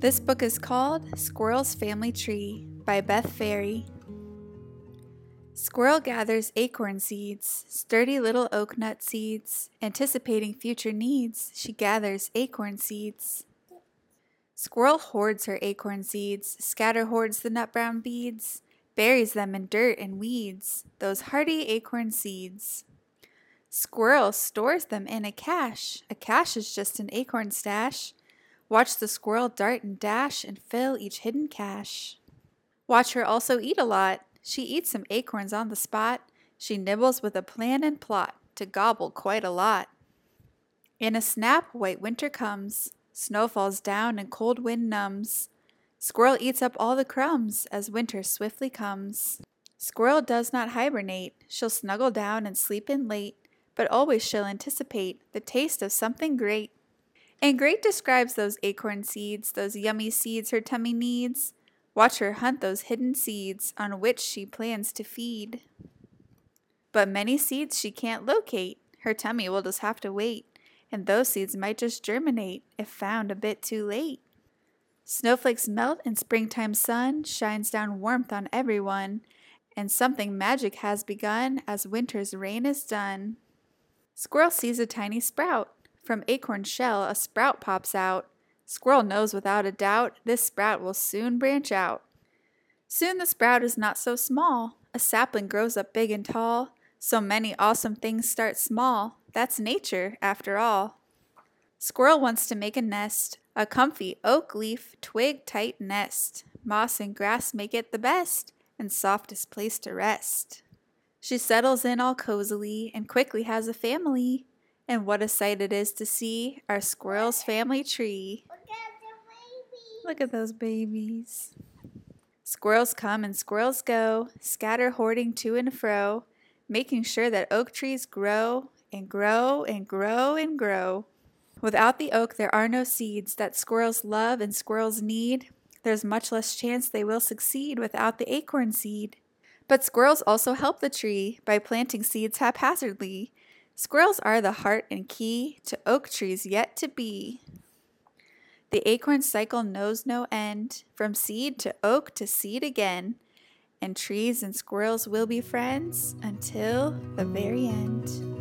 This book is called Squirrel's Family Tree by Beth Ferry. Squirrel gathers acorn seeds, sturdy little oak nut seeds. Anticipating future needs, she gathers acorn seeds. Squirrel hoards her acorn seeds, scatter hoards the nut brown beads, buries them in dirt and weeds, those hardy acorn seeds. Squirrel stores them in a cache, a cache is just an acorn stash. Watch the squirrel dart and dash and fill each hidden cache. Watch her also eat a lot. She eats some acorns on the spot. She nibbles with a plan and plot to gobble quite a lot. In a snap, white winter comes. Snow falls down and cold wind numbs. Squirrel eats up all the crumbs as winter swiftly comes. Squirrel does not hibernate. She'll snuggle down and sleep in late, but always she'll anticipate the taste of something great. And great describes those acorn seeds, those yummy seeds her tummy needs. Watch her hunt those hidden seeds on which she plans to feed. But many seeds she can't locate. Her tummy will just have to wait and those seeds might just germinate if found a bit too late. Snowflakes melt and springtime sun shines down warmth on everyone, and something magic has begun as winter's reign is done. Squirrel sees a tiny sprout. From acorn shell a sprout pops out. Squirrel knows without a doubt this sprout will soon branch out. Soon the sprout is not so small. A sapling grows up big and tall. So many awesome things start small. That's nature, after all. Squirrel wants to make a nest, a comfy oak leaf, twig tight nest. Moss and grass make it the best and softest place to rest. She settles in all cozily and quickly has a family. And what a sight it is to see our squirrel's family tree. Look at those babies. Squirrels come and squirrels go, scatter hoarding to and fro, making sure that oak trees grow and grow and grow and grow. Without the oak, there are no seeds that squirrels love and squirrels need. There's much less chance they will succeed without the acorn seed. But squirrels also help the tree by planting seeds haphazardly. Squirrels are the heart and key to oak trees yet to be. The acorn cycle knows no end, from seed to oak to seed again, and trees and squirrels will be friends until the very end.